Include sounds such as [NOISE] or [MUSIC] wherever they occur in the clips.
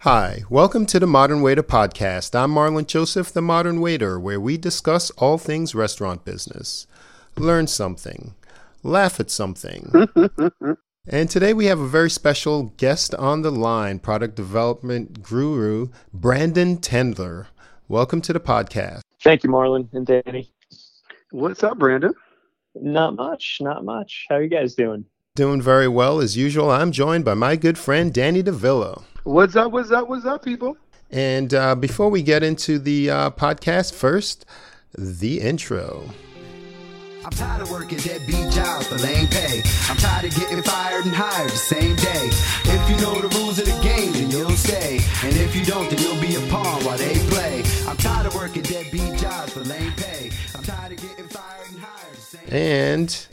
Hi, welcome to the Modern Waiter podcast. I'm Marlon Joseph, the Modern Waiter, where we discuss all things restaurant business. Learn something, laugh at something. [LAUGHS] and today we have a very special guest on the line, product development guru Brandon Tendler. Welcome to the podcast. Thank you, Marlon and Danny. What's up, Brandon? Not much, not much. How are you guys doing? Doing very well as usual. I'm joined by my good friend Danny DeVillo. What's up? What's up? What's up, people? And uh, before we get into the uh, podcast, first, the intro. I'm tired of working deadbeat jobs for lame pay. I'm tired of getting fired and hired the same day. If you know the rules of the game, then you'll stay. And if you don't, then you'll be a pawn while they play. I'm tired of working deadbeat jobs for lame pay. I'm tired of getting fired and hired the same And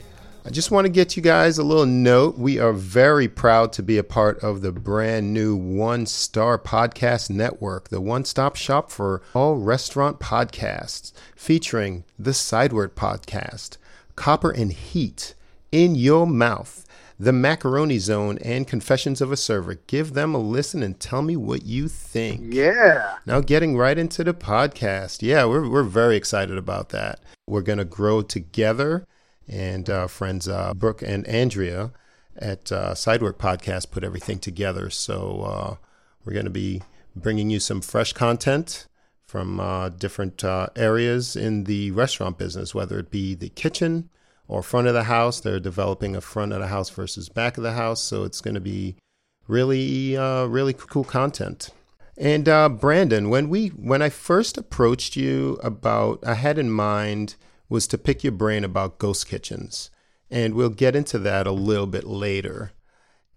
I just want to get you guys a little note. We are very proud to be a part of the brand new One Star Podcast Network, the one stop shop for all restaurant podcasts, featuring the Sidework Podcast, Copper and Heat, In Yo Mouth, The Macaroni Zone, and Confessions of a Server. Give them a listen and tell me what you think. Yeah. Now, getting right into the podcast. Yeah, we're, we're very excited about that. We're going to grow together and uh, friends uh, Brooke and Andrea at uh, Sidework Podcast put everything together. So uh, we're going to be bringing you some fresh content from uh, different uh, areas in the restaurant business, whether it be the kitchen or front of the house. They're developing a front of the house versus back of the house, so it's going to be really, really cool content. And Brandon, when we when I first approached you about, I had in mind was to pick your brain about ghost kitchens, and we'll get into that a little bit later.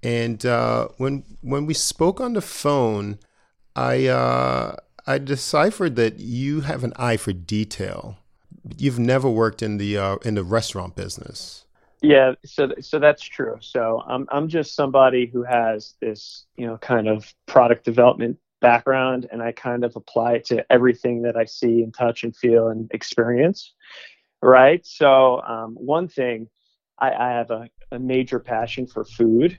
And uh, when when we spoke on the phone, I uh, I deciphered that you have an eye for detail. You've never worked in the uh, in the restaurant business. Yeah, so so that's true. So I'm I'm just somebody who has this you know kind of product development background, and I kind of apply it to everything that I see and touch and feel and experience right? So um, one thing, I, I have a, a, major passion for food.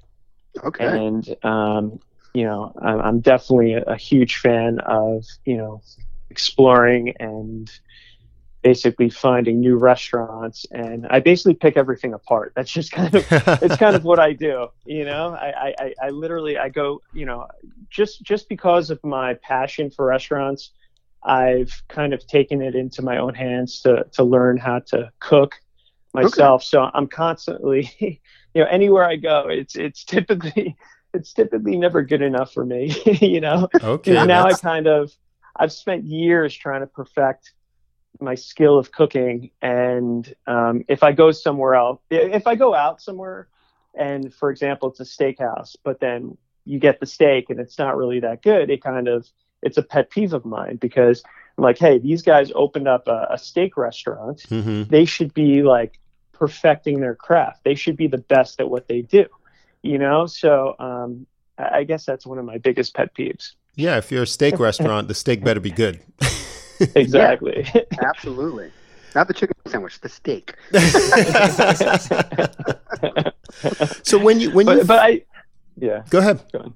Okay. And um, you know, I'm, I'm definitely a, a, huge fan of you know exploring and basically finding new restaurants and I basically pick everything apart. That's just kind of [LAUGHS] it's kind of what I do. You know, I, I, I literally I go, you know, just just because of my passion for restaurants, I've kind of taken it into my own hands to to learn how to cook myself. Okay. So I'm constantly, [LAUGHS] you know, anywhere I go, it's it's typically [LAUGHS] it's typically never good enough for me. [LAUGHS] you know. Okay. now I kind of I've spent years trying to perfect my skill of cooking, and um, if I go somewhere else, if I go out somewhere, and for example, it's a steakhouse, but then you get the steak and it's not really that good, it kind of it's a pet peeve of mine because I'm like, hey, these guys opened up a, a steak restaurant. Mm-hmm. They should be like perfecting their craft. They should be the best at what they do, you know? So um, I guess that's one of my biggest pet peeves. Yeah, if you're a steak [LAUGHS] restaurant, the steak better be good. [LAUGHS] exactly. Yeah, absolutely. Not the chicken sandwich, the steak. [LAUGHS] so when you when but, you but I yeah go ahead. Go on.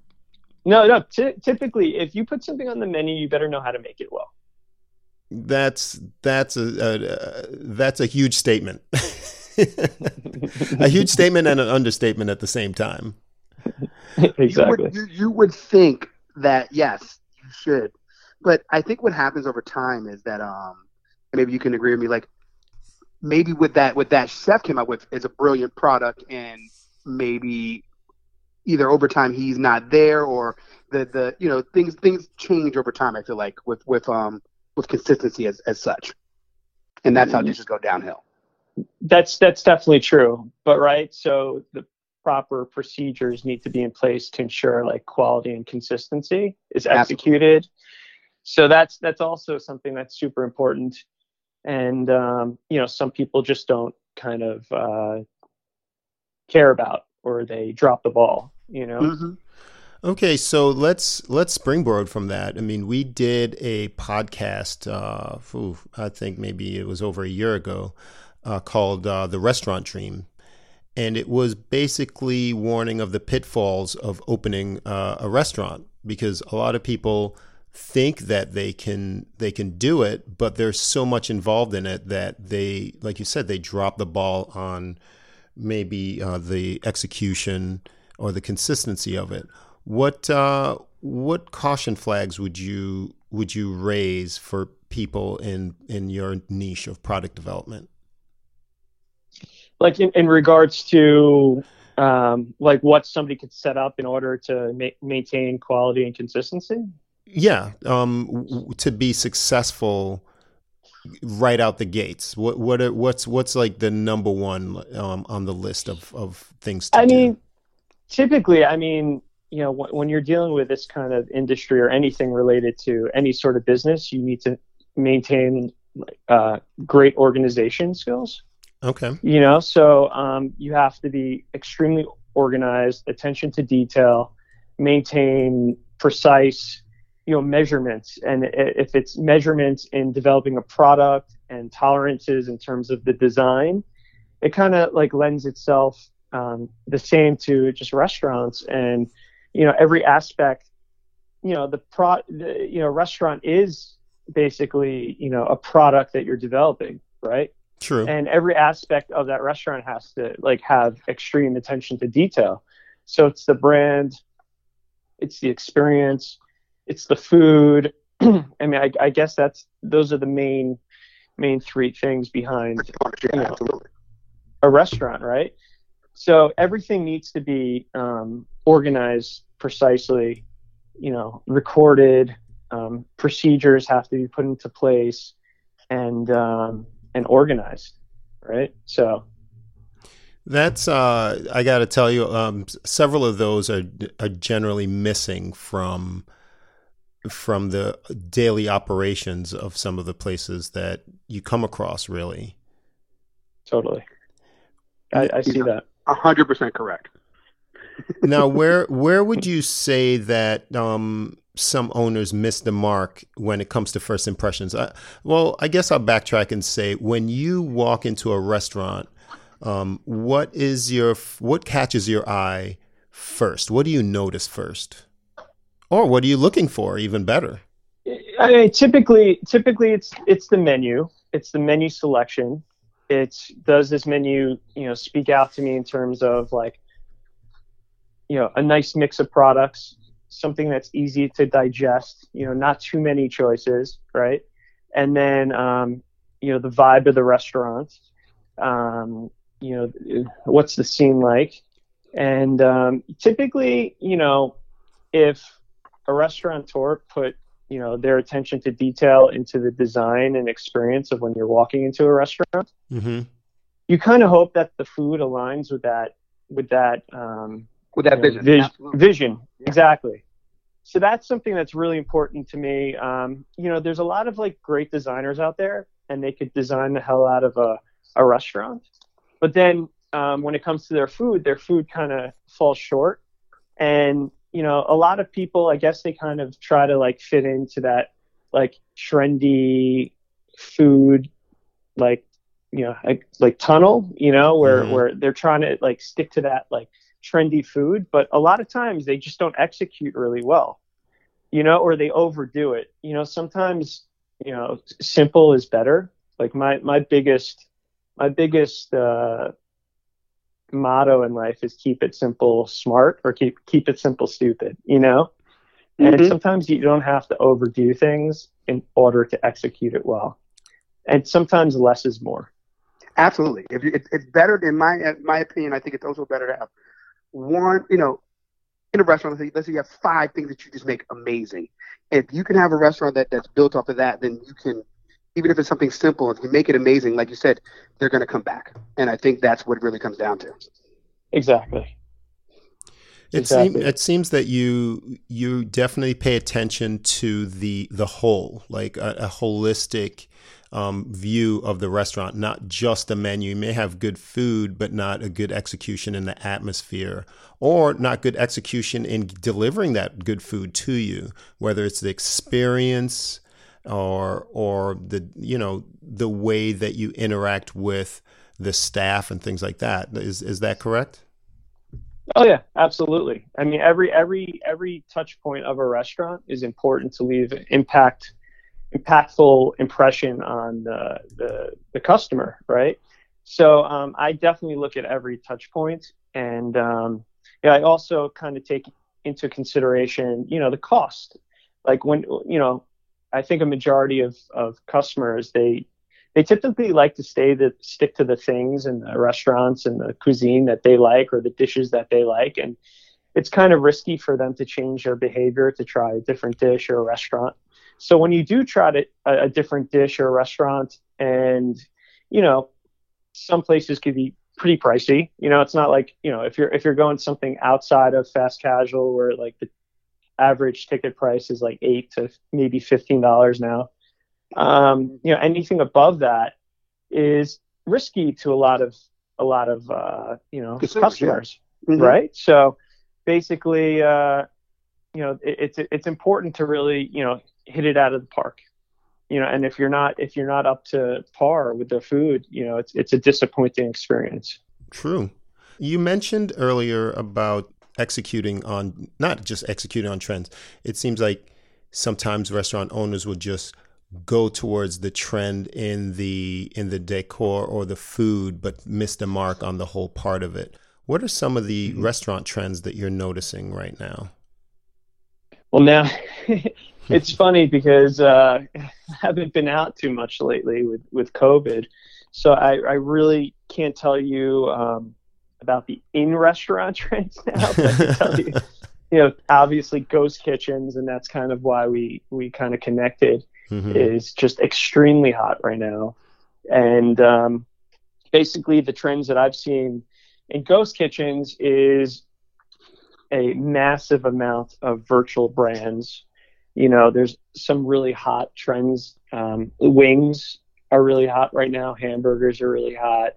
No, no. T- typically, if you put something on the menu, you better know how to make it well. That's that's a, a that's a huge statement. [LAUGHS] a huge statement and an understatement at the same time. exactly. You would, you, you would think that yes, you should but I think what happens over time is that um, and maybe you can agree with me, like maybe with that what that chef came up with is a brilliant product, and maybe either over time he's not there or the the you know things things change over time. I feel like with with um with consistency as as such, and that's how dishes go downhill. That's that's definitely true. But right, so the proper procedures need to be in place to ensure like quality and consistency is executed. So that's that's also something that's super important. And um, you know, some people just don't kind of uh, care about or they drop the ball. You know. Mm-hmm. Okay, so let's let's springboard from that. I mean, we did a podcast. Uh, ooh, I think maybe it was over a year ago, uh, called uh, "The Restaurant Dream," and it was basically warning of the pitfalls of opening uh, a restaurant because a lot of people think that they can they can do it, but there's so much involved in it that they, like you said, they drop the ball on maybe uh, the execution or the consistency of it. What uh, what caution flags would you would you raise for people in in your niche of product development? Like in, in regards to um, like what somebody could set up in order to ma- maintain quality and consistency. Yeah, um, w- to be successful right out the gates. What what are, what's what's like the number one um, on the list of of things to I do? mean, typically, I mean, you know, when, when you're dealing with this kind of industry or anything related to any sort of business, you need to maintain uh, great organization skills. okay. You know, so um, you have to be extremely organized, attention to detail, maintain precise, you know, measurements. And if it's measurements in developing a product and tolerances in terms of the design, it kind of like lends itself um, the same to just restaurants and you know every aspect you know the pro the, you know restaurant is basically you know a product that you're developing right True. and every aspect of that restaurant has to like have extreme attention to detail so it's the brand it's the experience it's the food [CLEARS THROAT] i mean I, I guess that's those are the main main three things behind Yeah, you know, a restaurant, right? So everything needs to be um, organized precisely, you know, recorded. Um, procedures have to be put into place and um, and organized, right? So That's uh, I got to tell you, um, several of those are are generally missing from from the daily operations of some of the places that you come across. Really, totally, I, I see that. A hundred percent correct. [LAUGHS] now where where would you say that um, some owners miss the mark when it comes to first impressions? I, well, I guess I'll backtrack and say when you walk into a restaurant, um, what is your what catches your eye first? What do you notice first, or what are you looking for? Even better. I mean, typically, typically it's it's the menu. It's the menu selection. It's does this menu, you know, speak out to me in terms of like, you know, a nice mix of products, something that's easy to digest. You know, not too many choices, right? And then, um, you know, the vibe of the restaurant. Um, you know, what's the scene like? And um, typically, you know, if a restaurateur put you know their attention to detail into the design and experience of when you're walking into a restaurant Mm-hmm. you kind of hope that the food aligns with that with that um, With that you know, vision. vis- Absolutely. vision exactly so that's something that's really important to me um, you know there's a lot of like great designers out there and they could design the hell out of a, a restaurant but then um, when it comes to their food their food kind of falls short and you know a lot of people i guess they kind of try to like fit into that like trendy food like you know like, like tunnel you know where Mhm. where they're trying to like stick to that like trendy food but a lot of times they just don't execute really well you know or they overdo it you know sometimes you know simple is better like my my biggest my biggest uh motto in life is keep it simple smart or keep keep it simple stupid you know And Mhm. sometimes you don't have to overdo things in order to execute it well. And sometimes less is more. Absolutely. If you, it, it's better, in my in my opinion, I think it's also better to have one. You know, in a restaurant, let's say, let's say you have five things that you just make amazing. If you can have a restaurant that, that's built off of that, then you can, even if it's something simple, if you make it amazing, like you said, they're going to come back. And I think that's what it really comes down to. Exactly. It, Exactly. seem, it seems that you you definitely pay attention to the the whole, like a, a holistic um, view of the restaurant, not just the menu. You may have good food, but not a good execution in the atmosphere, or not good execution in delivering that good food to you. Whether it's the experience or or the you know the way that you interact with the staff and things like that. Is is that correct? Oh yeah, absolutely. I mean, every every every touch point of a restaurant is important to leave impact impactful impression on the the, the customer, right? So um, I definitely look at every touch point, and um, yeah, I also kind of take into consideration, you know, the cost. Like when you know, I think a majority of of customers they they typically like to stay the stick to the things and the restaurants and the cuisine that they like or the dishes that they like. And it's kind of risky for them to change their behavior to try a different dish or a restaurant. So when you do try to, a, a different dish or a restaurant and you know some places could be pretty pricey. You know it's not like you know if you're if you're going something outside of fast casual where like the average ticket price is like eight to maybe fifteen dollars now um, you know anything above that is risky to a lot of a lot of uh, you know Consumers, yeah. customers, Mhm. right? So basically, uh, you know, it, it's it's important to really you know hit it out of the park, you know. And if you're not if you're not up to par with the food, you know, it's it's a disappointing experience. True. You mentioned earlier about executing on not just executing on trends. It seems like sometimes restaurant owners will just go towards the trend in the in the decor or the food but miss the mark on the whole part of it. What are some of the restaurant trends that you're noticing right now? Well, now [LAUGHS] it's funny because uh, [LAUGHS] I haven't been out too much lately with, with COVID. So I, I really can't tell you um, about the in restaurant [LAUGHS] trends now. But I can tell you, you know, obviously ghost kitchens, and that's kind of why we, we kind of connected, Mhm. is just extremely hot right now. And um, basically, the trends that I've seen in ghost kitchens is a massive amount of virtual brands. You know, there's some really hot trends. Um, wings are really hot right now. Hamburgers are really hot.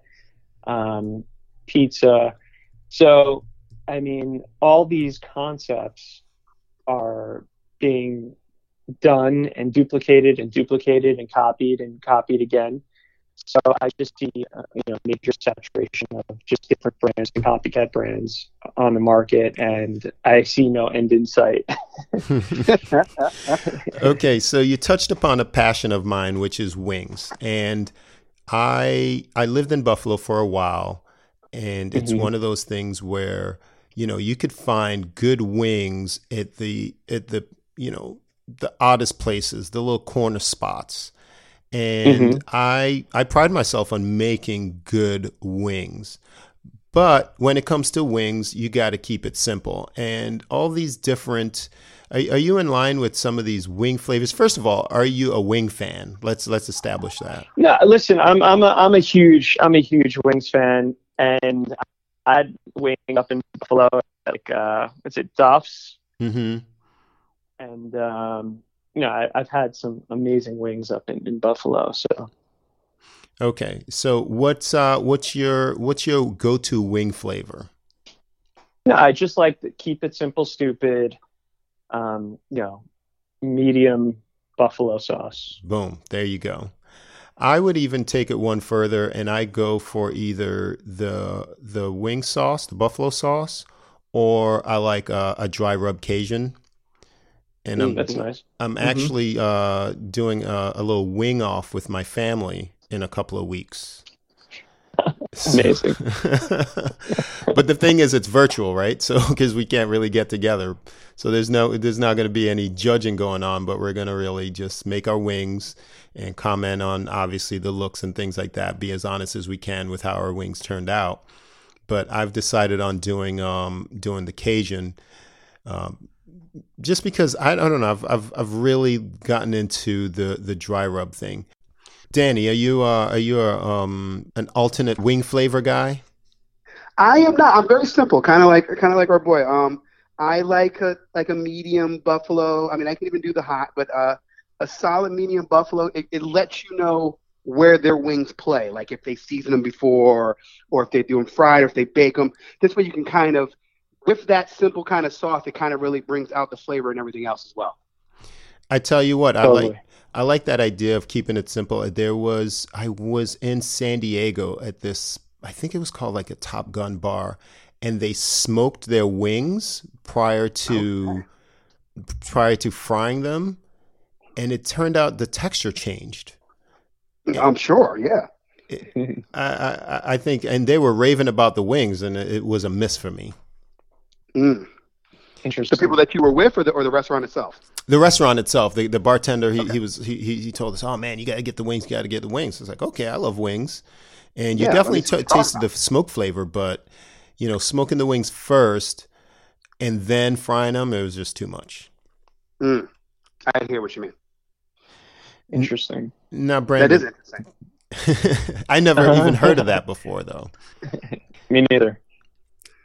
Um, pizza. So, I mean, all these concepts are being done and duplicated and duplicated and copied and copied again. So I just see, uh, you know, major saturation of just different brands and copycat brands on the market, and I see no end in sight. [LAUGHS] [LAUGHS] okay, so you touched upon a passion of mine, which is wings, and I I lived in Buffalo for a while, and it's Mhm. one of those things where you know you could find good wings at the at the you know the oddest places, the little corner spots, and I I pride myself on making good wings. But when it comes to wings, you got to keep it simple. And all these different are, are you in line with some of these wing flavors? First of all, are you a wing fan? Let's let's establish that. No, listen, I'm I'm a I'm a huge I'm a huge Wings fan, and I had wing up in Buffalo, like uh, what's it, Duff's, Mm-hmm. and um, you know I, I've had some amazing wings up in, in Buffalo. So Okay, so what's uh what's your what's your go to wing flavor? no, I just like to keep it simple, stupid. Um, you know, medium buffalo sauce. Boom, there you go. I would even take it one further, and I go for either the the wing sauce, the buffalo sauce, or I like a, a dry rub Cajun. And Mm, I'm that's nice. I'm Mhm. actually uh, doing a, a little wing off with my family in a couple of weeks. [LAUGHS] Amazing. [LAUGHS] but the thing is, it's virtual, right? So [LAUGHS] because we can't really get together, so there's no, there's not going to be any judging going on. But we're going to really just make our wings and comment on obviously the looks and things like that. Be as honest as we can with how our wings turned out. But I've decided on doing um doing the Cajun. Um, just because I, I don't know, I've, I've I've really gotten into the the dry rub thing. Danny, are you uh, are you a, um, an alternate wing flavor guy? I am not. I'm very simple, kind of like kind of like our boy. Um, I like a like a medium buffalo. I mean, I can even do the hot, but uh, a solid medium buffalo. It, it lets you know where their wings play, like if they season them before, or if they do them fried, or if they bake them. This way, you can kind of, with that simple kind of sauce, it kind of really brings out the flavor and everything else as well. I tell you what, Totally. I like I like that idea of keeping it simple. There was I was in San Diego at this I think it was called like a Top Gun bar and they smoked their wings prior to prior to frying them and it turned out the texture changed. I'm sure, yeah. I, I, I think and they were raving about the wings and it was a miss for me. Mm. Interesting. The people that you were with, or the or the restaurant itself. The restaurant itself, the, the bartender, he, he was he, he he told us, "Oh man, you got to get the wings. You got to get the wings." It's like, okay, I love wings, and you Yeah, definitely t- tasted the smoke flavor, but you know, smoking the wings first and then frying them, it was just too much. Mm. I hear what you mean. Interesting. Now, That Brandon, is interesting. [LAUGHS] I never even [LAUGHS] heard of that before, though. Me neither.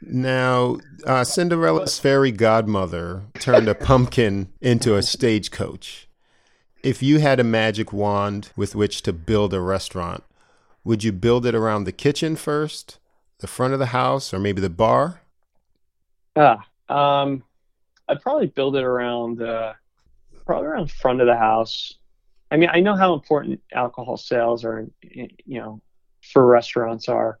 Now, uh, Cinderella's fairy godmother turned a pumpkin into a stagecoach. If you had a magic wand with which to build a restaurant, would you build it around the kitchen first, the front of the house, or maybe the bar? Ah, um, I'd probably build it around, uh, probably around front of the house. I mean, I know how important alcohol sales are, you know, for restaurants are.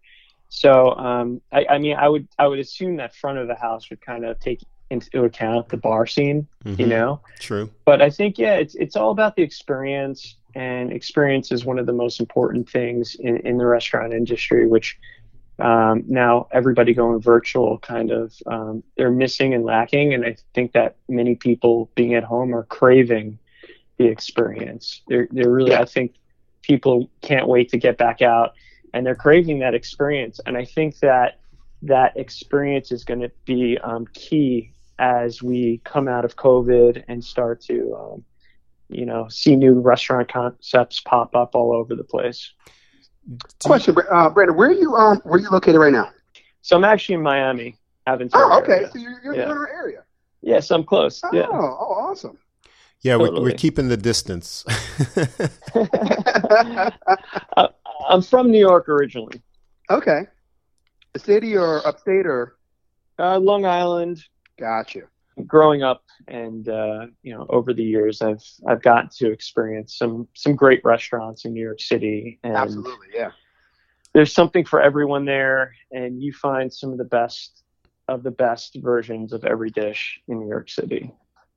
So, um, I, I mean, I would, I would assume that front of the house would kind of take into account the bar scene, you Mhm. know. True. But I think, yeah, it's it's all about the experience, and experience is one of the most important things in, in the restaurant industry, which um, now everybody going virtual kind of um, they're missing and lacking. And I think that many people being at home are craving the experience. They're they're really, I think, people can't wait to get back out, and they're craving that experience. And I think that that experience is going to be um, key as we come out of COVID and start to, um, you know, see new restaurant concepts pop up all over the place. Question, Bra- uh, Brandon, where are you? Um, where are you located right now? So I'm actually in Miami, Aventura. Oh, okay. area. So you're, you're Yeah. in our area. Yes, I'm close. Oh, Yeah. oh, awesome. Yeah, we're, we're keeping the distance. I- [LAUGHS] [LAUGHS] I'm from New York originally. okay. The city or upstate or? Uh, Long Island, Gotcha. growing up and uh, you know over the years I've I've gotten to experience some some great restaurants in New York City and Absolutely, yeah. there's something for everyone there and you find some of the best of the best versions of every dish in New York City.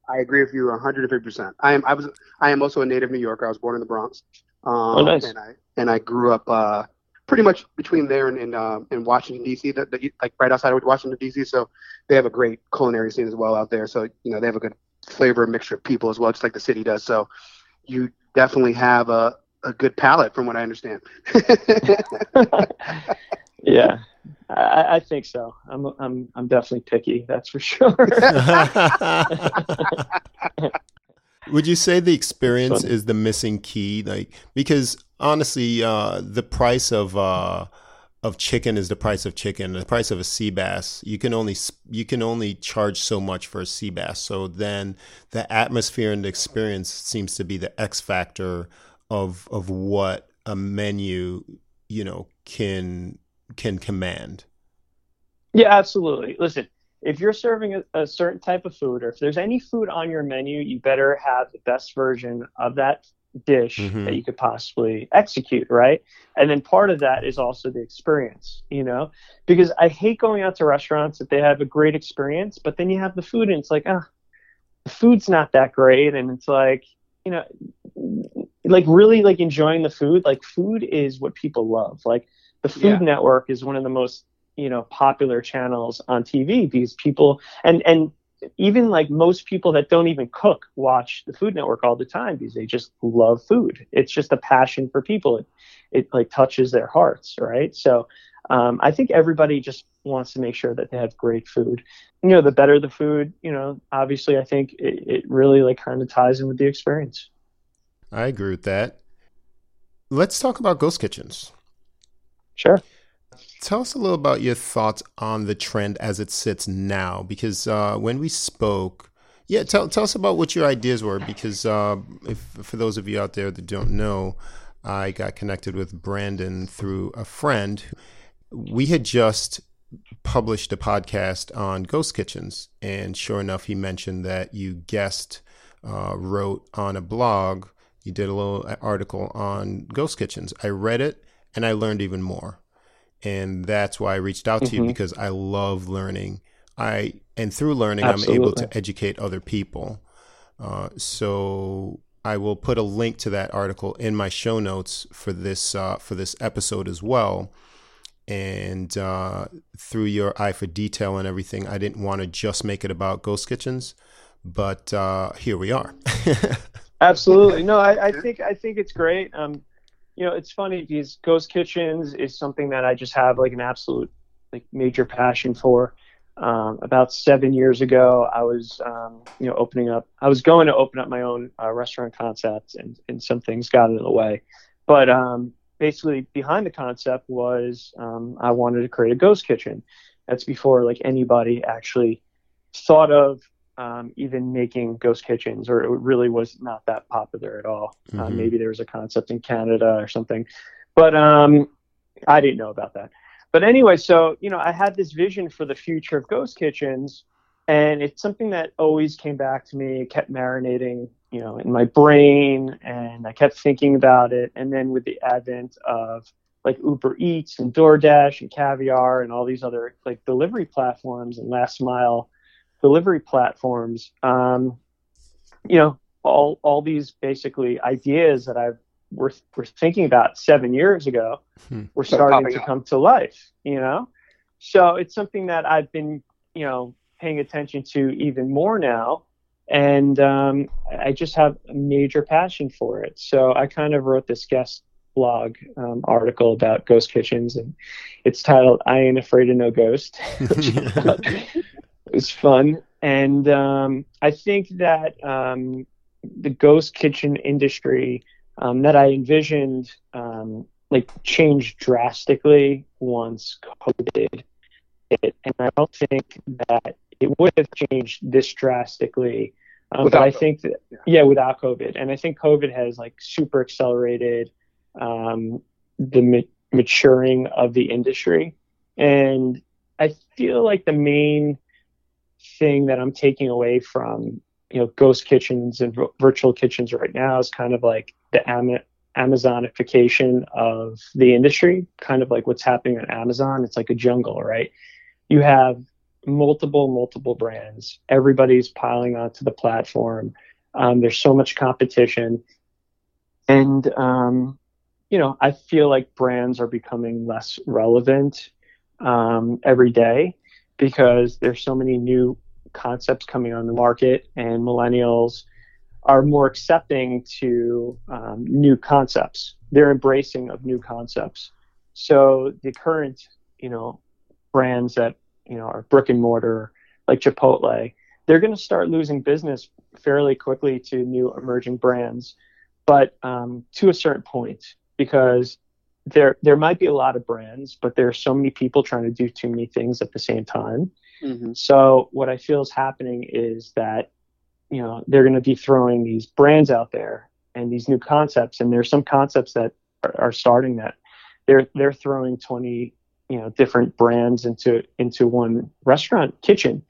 I agree with you 150%. I am I was I am also a native New Yorker. I was born in the Bronx. Um, Oh, nice. And I and I grew up uh, pretty much between there and and, um, and Washington D.C. The, the, like right outside of Washington D.C. So they have a great culinary scene as well out there. So you know they have a good flavor mixture of people as well, just like the city does. So you definitely have a a good palate, from what I understand. [LAUGHS] yeah. I, I think so. I'm I'm I'm definitely picky, that's for sure. [LAUGHS] [LAUGHS] Would you say the experience is the missing key? Like because honestly, uh, the price of uh, of chicken is the price of chicken. The price of a sea bass, you can only you can only charge so much for a sea bass. So then the atmosphere and the experience seems to be the X factor of of what a menu you know can can command. Yeah, absolutely. Listen, if you're serving a, a certain type of food, or if there's any food on your menu, you better have the best version of that dish Mhm. that you could possibly execute, right? And then part of that is also the experience, you know, because I hate going out to restaurants that they have a great experience, but then you have the food and it's like, ah, the food's not that great, and it's like, you know, like really like enjoying the food. Like food is what people love. Like The Food Yeah. Network is one of the most you know popular channels on TV These people and and even like most people that don't even cook watch the Food Network all the time because they just love food. It's just a passion for people. It it like touches their hearts, right? So um, I think everybody just wants to make sure that they have great food. You know, the better the food, you know, obviously I think it, it really like kind of ties in with the experience. I agree with that. Let's talk about ghost kitchens. Sure. Tell us a little about your thoughts on the trend as it sits now, because uh, when we spoke, yeah, tell tell us about what your ideas were. Because uh, if for those of you out there that don't know, I got connected with Brandon through a friend. We had just published a podcast on ghost kitchens, and sure enough, he mentioned that you guest uh, wrote on a blog. You did a little article on ghost kitchens. I read it, and I learned even more and that's why I reached out to you Mhm. because I love learning. I and through learning, I'm able to educate other people. Uh, so I will put a link to that article in my show notes for this uh, for this episode as well. And uh, through your eye for detail and everything, I didn't want to just make it about ghost kitchens, but uh, here we are. [LAUGHS] Absolutely. No, I, I think I think it's great. Um, you know, it's funny because Ghost Kitchens is something that I just have like an absolute like major passion for. Um, about seven years ago, I was um, you know opening up. I was going to open up my own uh, restaurant concept, and and some things got in the way. But um, basically, behind the concept was um, I wanted to create a ghost kitchen. That's before like anybody actually thought of um, even making ghost kitchens, or it really was not that popular at all. Uh, Mhm. maybe there was a concept in Canada or something, but um, I didn't know about that. But anyway, so you know, I had this vision for the future of ghost kitchens, and it's something that always came back to me. It kept marinating, you know, in my brain, and I kept thinking about it. And then with the advent of like Uber Eats and DoorDash and Caviar and all these other like delivery platforms and last mile delivery platforms, um, you know, all all these basically ideas that I've were were thinking about seven years ago Hmm. were starting to up. come to life. You know, so it's something that I've been you know paying attention to even more now. And um, I just have a major passion for it. So I kind of wrote this guest blog um, article about ghost kitchens, and it's titled "I Ain't Afraid of No Ghost." [LAUGHS] [LAUGHS] it was fun, and um, I think that um, the ghost kitchen industry um, that I envisioned um, like changed drastically once COVID hit, and I don't think that it would have changed this drastically. Um, but I COVID, think that yeah. yeah, without COVID, and I think COVID has like super accelerated um, the ma- maturing of the industry, and I feel like the main thing that I'm taking away from you know ghost kitchens and virtual kitchens right now is kind of like the Am- Amazonification of the industry, kind of like what's happening on Amazon. It's like a jungle, right? You have multiple, multiple brands. Everybody's piling onto the platform. Um, there's so much competition, and um, you know, I feel like brands are becoming less relevant um, every day because there's so many new concepts coming on the market, and millennials are more accepting to um, new concepts. They're embracing of new concepts. So the current, you know, brands that you know are brick and mortar like Chipotle, they're going to start losing business fairly quickly to new emerging brands, but um, to a certain point because there there might be a lot of brands, but there are so many people trying to do too many things at the same time. Mm-hmm. So what I feel is happening is that you know they're going to be throwing these brands out there and these new concepts, and there's some concepts that are, are starting that they're they're throwing 20 you know different brands into into one restaurant kitchen,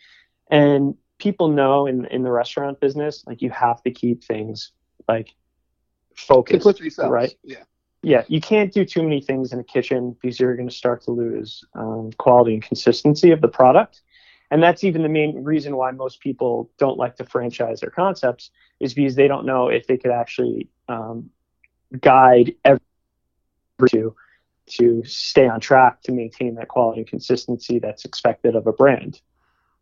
and people know in in the restaurant business like you have to keep things like focused, right? Yeah. Yeah, you can't do too many things in a kitchen because you're going to start to lose um, quality and consistency of the product. And that's even the main reason why most people don't like to franchise their concepts is because they don't know if they could actually um, guide every to to stay on track to maintain that quality and consistency that's expected of a brand,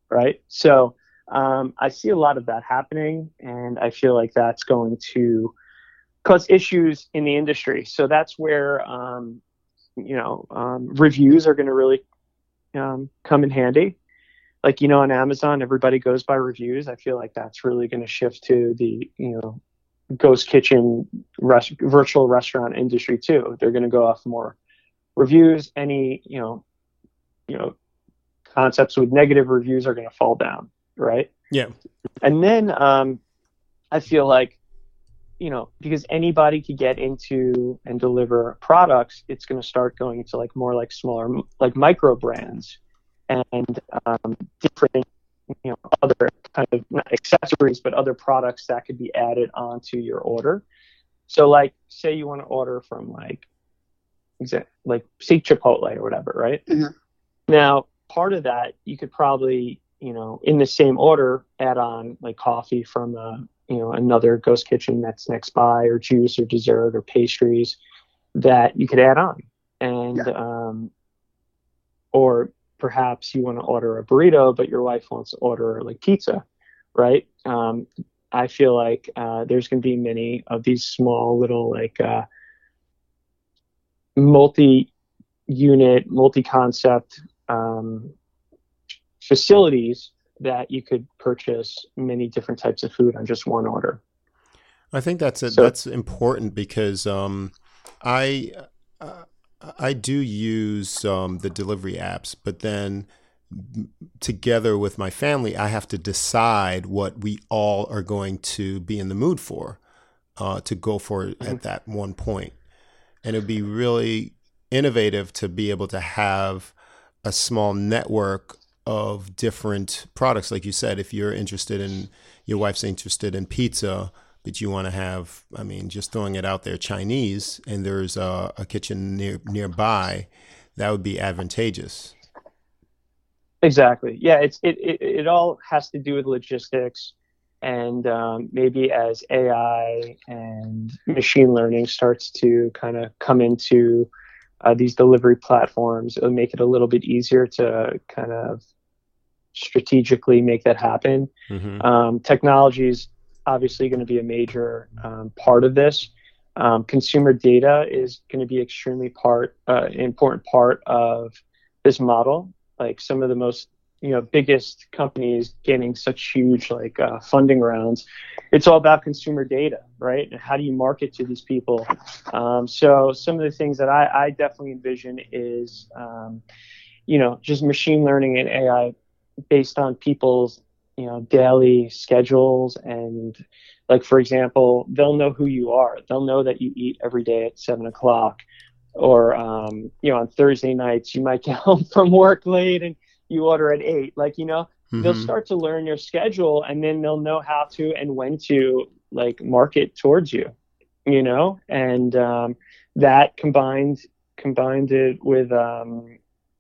right? So um, I see a lot of that happening, and I feel like that's going to cause issues in the industry. So that's where um, you know um, reviews are going to really um, come in handy. Like you know, on Amazon, everybody goes by reviews. I feel like that's really going to shift to the you know ghost kitchen rest, virtual restaurant industry too. They're going to go off more reviews. Any you know you know concepts with negative reviews are going to fall down, right? Yeah. And then um, I feel like you know, because anybody could get into and deliver products, it's going to start going to like more like smaller, like micro brands and um, different, you know, other kind of not accessories, but other products that could be added onto your order. So, like, say you want to order from like, like say Chipotle or whatever, right? Mhm. Now, part of that you could probably, you know, in the same order, add on like coffee from a you know another ghost kitchen that's next by or juice or dessert or pastries that you could add on and Yeah. um, or perhaps you want to order a burrito but your wife wants to order like pizza right um, i feel like uh, there's going to be many of these small little like uh, multi unit multi concept um, facilities that you could purchase many different types of food on just one order. I think that's it. So- that's important because um, I uh, I do use um, the delivery apps, but then together with my family, I have to decide what we all are going to be in the mood for uh, to go for at that one point. point, and it'd be really innovative to be able to have a small network of different products. Like you said, if you're interested in, your wife's interested in pizza, but you want to have, I mean, just throwing it out there, Chinese, and there's a, a kitchen near nearby, that would be advantageous. Exactly. Yeah, it's it, it, it all has to do with logistics and um, maybe as AI and machine learning starts to kind of come into uh, these delivery platforms, it'll make it a little bit easier to kind of strategically make that happen. hmm Um, technology is obviously going to be a major um, part of this. Um, consumer data is going to be extremely part uh, important part of this model. Like some of the most you know biggest companies getting such huge like uh, funding rounds, it's all about consumer data, right? And how do you market to these people? Um, so some of the things that I, I definitely envision is um, you know just machine learning and AI based on people's you know daily schedules. And like for example they'll know who you are. They'll know that you eat every day at seven o'clock or um, you know on thursday nights you might [LAUGHS] get home from work late and you order at eight. Like you know they'll Mhm. start to learn your schedule and then they'll know how to and when to like market towards you you know? And um, that combined combined it with um,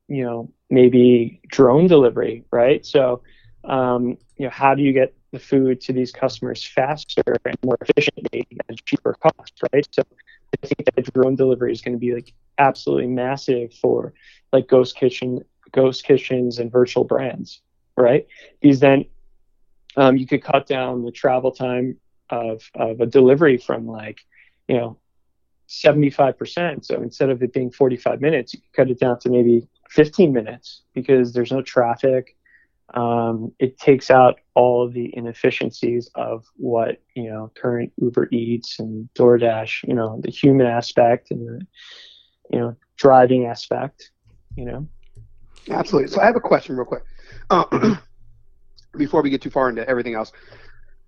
you know maybe drone delivery right? So um, you know how do you get the food to these customers faster and more efficiently at a cheaper cost right? So i think that drone delivery is going to be like absolutely massive for like ghost kitchen ghost kitchens and virtual brands right? Because then um, you could cut down the travel time of, of a delivery from like you know 75% so instead of it being 45 minutes you could cut it down to maybe 15 minutes because there's no traffic um, it takes out all of the inefficiencies of what you know current Uber Eats and DoorDash, you know, the human aspect and the you know driving aspect, you know. Absolutely. So I have a question, real quick, uh, [CLEARS THROAT] before we get too far into everything else.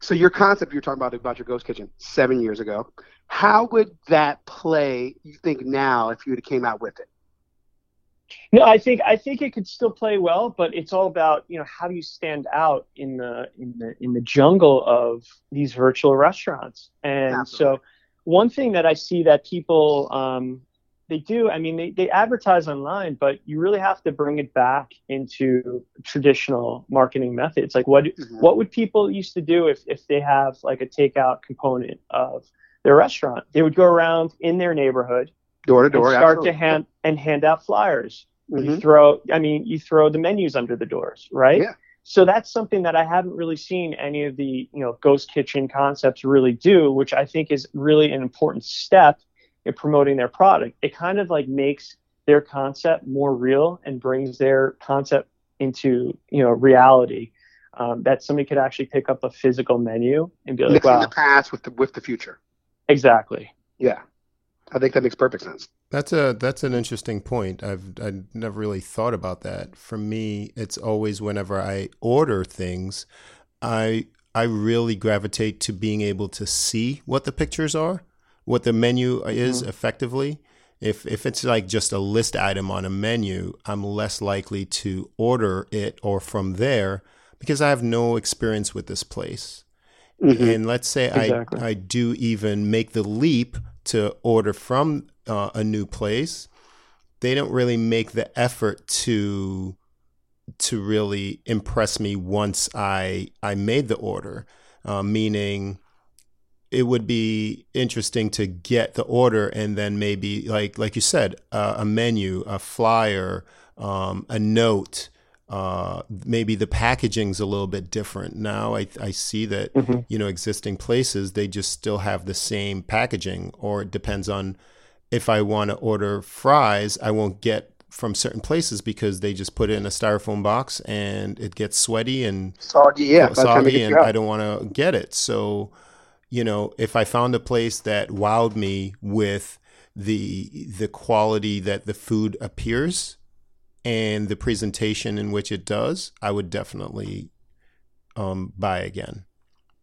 So your concept you're talking about about your ghost kitchen seven years ago, how would that play? You think now if you would have came out with it? No, I think I think it could still play well, but it's all about you know how do you stand out in the in the in the jungle of these virtual restaurants. And Absolutely. so, one thing that I see that people um, they do, I mean, they, they advertise online, but you really have to bring it back into traditional marketing methods. Like what Mhm. what would people used to do if if they have like a takeout component of their restaurant? They would go around in their neighborhood door to door. start absolutely. to hand and hand out flyers. You Mhm. throw, I mean, you throw the menus under the doors, right? Yeah. So that's something that I haven't really seen any of the you know ghost kitchen concepts really do, which I think is really an important step in promoting their product. It kind of like makes their concept more real and brings their concept into you know reality. Um, that somebody could actually pick up a physical menu and be like, Mixing wow, the past with the with the future. exactly. Yeah, I think that makes perfect sense. That's a that's an interesting point. I've I never really thought about that. For me, it's always whenever I order things, I I really gravitate to being able to see what the pictures are, what the menu is mm-hmm. effectively. If if it's like just a list item on a menu, I'm less likely to order it or from there because I have no experience with this place. Mm-hmm. And let's say Exactly. I I do even make the leap to order from uh, a new place, they don't really make the effort to to really impress me once I I made the order. Uh, meaning, it would be interesting to get the order and then maybe like like you said, uh, a menu, a flyer, um, a note. Uh, maybe the packaging's a little bit different now. I I see that you know existing places they just still have the same packaging, or it depends on if I want to order fries, I won't get from certain places because they just put it in a styrofoam box and it gets sweaty and Soggy, yeah. by the time it soggy, and. I don't want to get it. So, you know, if I found a place that wowed me with the the quality that the food appears and the presentation in which it does, I would definitely um, buy again.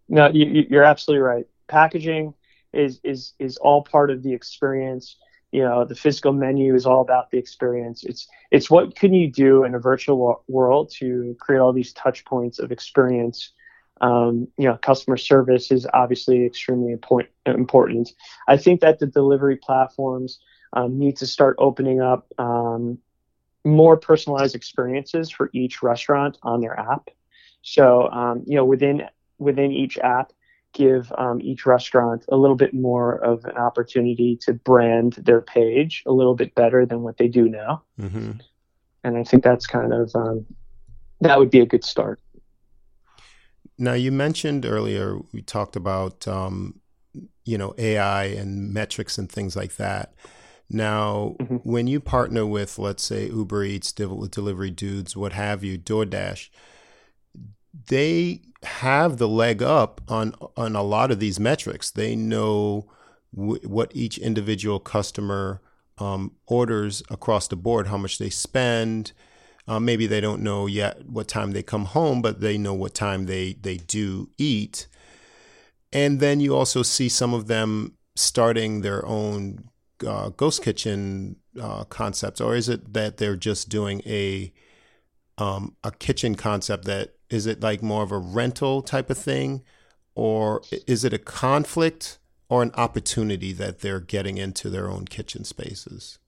No, you, you- you're absolutely right. Packaging is is is all part of the experience. You know, the physical menu is all about the experience. It's it's what can you do in a virtual world to create all these touch points of experience. Um, you know, customer service is obviously extremely important. Important. I think that the delivery platforms um, need to start opening up um, more personalized experiences for each restaurant on their app. So, um, you know, within within each app, give um, each restaurant a little bit more of an opportunity to brand their page a little bit better than what they do now. hmm And I think that's kind of um, that would be a good start. Now, you mentioned earlier, we talked about, um, you know, AI and metrics and things like that. Now, Mhm. when you partner with, let's say, Uber Eats, Delivery Dudes, what have you, DoorDash, they have the leg up on on a lot of these metrics. They know w- what each individual customer um, orders across the board, how much they spend. Uh, maybe they don't know yet what time they come home, but they know what time they they do eat. And then you also see some of them starting their own uh, ghost kitchen uh, concepts, or is it that they're just doing a um, a kitchen concept that is it like more of a rental type of thing, or is it a conflict or an opportunity that they're getting into their own kitchen spaces?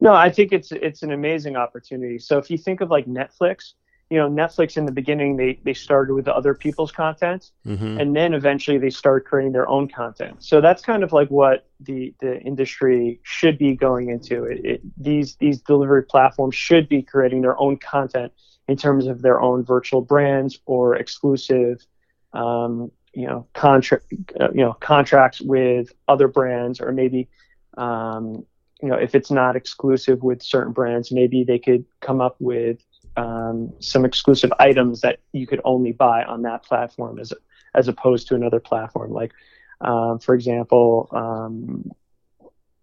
No, I think it's it's an amazing opportunity. So if you think of like Netflix, you know, Netflix in the beginning they they started with other people's content, Mm-hmm. and then eventually they start creating their own content. So that's kind of like what the the industry should be going into. It, it, these these delivery platforms should be creating their own content in terms of their own virtual brands or exclusive, um, you know, contract uh, you know contracts with other brands or maybe. Um, you know, if it's not exclusive with certain brands, maybe they could come up with um, some exclusive items that you could only buy on that platform as as opposed to another platform. Like, um, for example, um,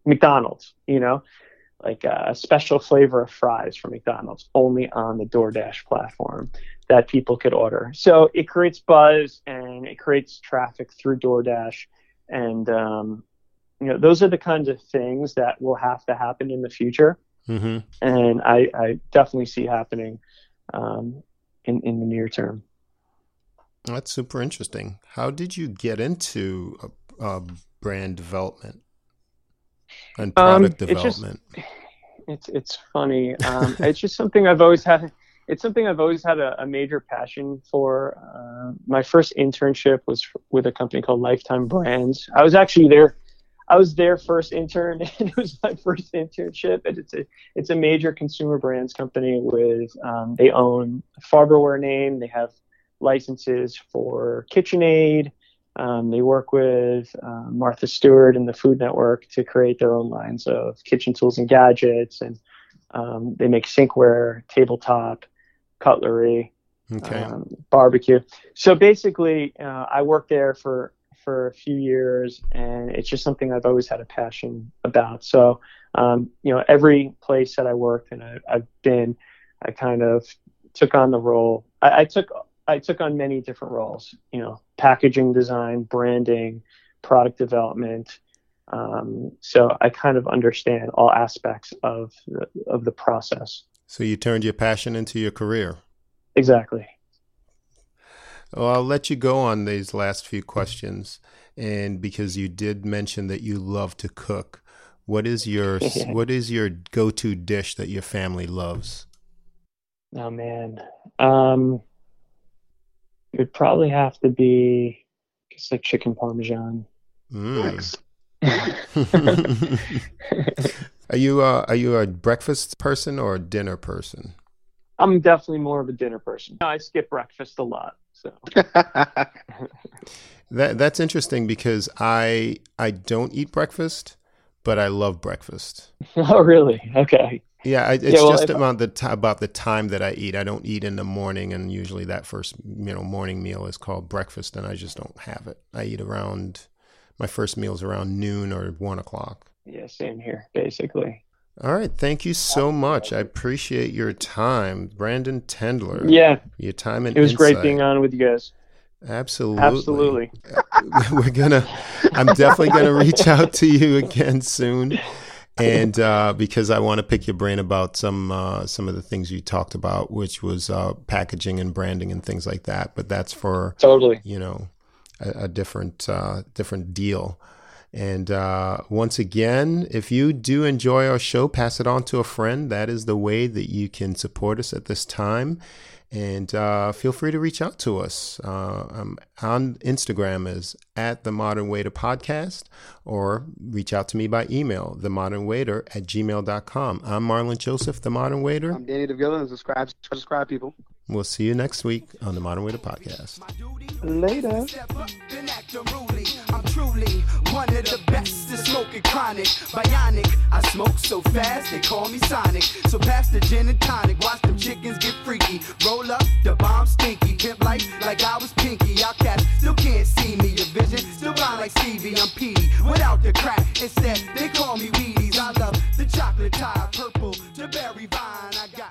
McDonald's. You know, like a special flavor of fries from McDonald's only on the DoorDash platform that people could order. So it creates buzz and it creates traffic through DoorDash, and um, you know those are the kinds of things that will have to happen in the future Mm-hmm. and I, I definitely see happening um, in in the near term. That's super interesting. How did you get into uh, brand development and Um, product just- development? It's it's funny. Um, it's just something I've always had. It's something I've always had a, a major passion for. Uh, my first internship was with a company called Lifetime Brands. I was actually there. I was their first intern, [LAUGHS] and it was my first internship. And it's a it's a major consumer brands company with um, they own Farberware name. They have licenses for KitchenAid. Um, they work with uh, Martha Stewart and the Food Network to create their own lines of kitchen tools and gadgets, and um, they make sinkware, tabletop, cutlery, Okay. um, barbecue. So basically, uh, I worked there for for a few years, and it's just something I've always had a passion about. So, um, you know, every place that I worked and I, I've been, I kind of took on the role. I, I took I took on many different roles. You know, packaging design, branding, product development. Um, so I kind of understand all aspects of the, of the process. so you turned your passion into your career. Exactly. Well, I'll let you go on these last few questions, and because you did mention that you love to cook, what is your [LAUGHS] what is your go-to dish that your family loves? Oh man, um, it would probably have to be just like chicken parmesan. Mm. [LAUGHS] are you uh, are you a breakfast person or a dinner person? I'm definitely more of a dinner person. I skip breakfast a lot, so [LAUGHS] That that's interesting because I I don't eat breakfast, but I love breakfast. [LAUGHS] oh really? Okay. Yeah, I, it's Yeah, well, just about the ti about the time that I eat. I don't eat in the morning, and usually that first you know morning meal is called breakfast, and I just don't have it. I eat around my first meal is around noon or one o'clock. Yeah, same here, basically. All right, thank you so much. I appreciate your time, Brandon Tendler. Yeah, your time and it was great being on with you guys. Absolutely, Absolutely. [LAUGHS] We're gonna. I'm definitely gonna reach out to you again soon, and uh, because I want to pick your brain about some uh, some of the things you talked about, which was uh, packaging and branding and things like that. But that's for Totally. you know a, a different uh, different deal. And uh, once again, if you do enjoy our show, pass it on to a friend. That is the way that you can support us at this time. And uh, feel free to reach out to us. Uh, I'm on Instagram as at the Modern Waiter Podcast, or reach out to me by email, themodernwaiter at gmail.com. I'm Marlon Joseph, the Modern Waiter. I'm Danny DeVilla, and subscribe, subscribe, people. We'll see you next week on the Modern Waiter Podcast. Later. Step up and act unruly. I'm truly one of the best at smoking chronic. Bionic, I smoke so fast they call me Sonic. So pass the gin and tonic, watch them chickens get freaky. Roll up, the bomb stinky. Pimp life like I was Pinky. Outcast still can't see me. Your vision still blind like Stevie. I'm Petey without the crack. Instead they call me Wheaties. I love the chocolate Thai, purple to berry vine. I got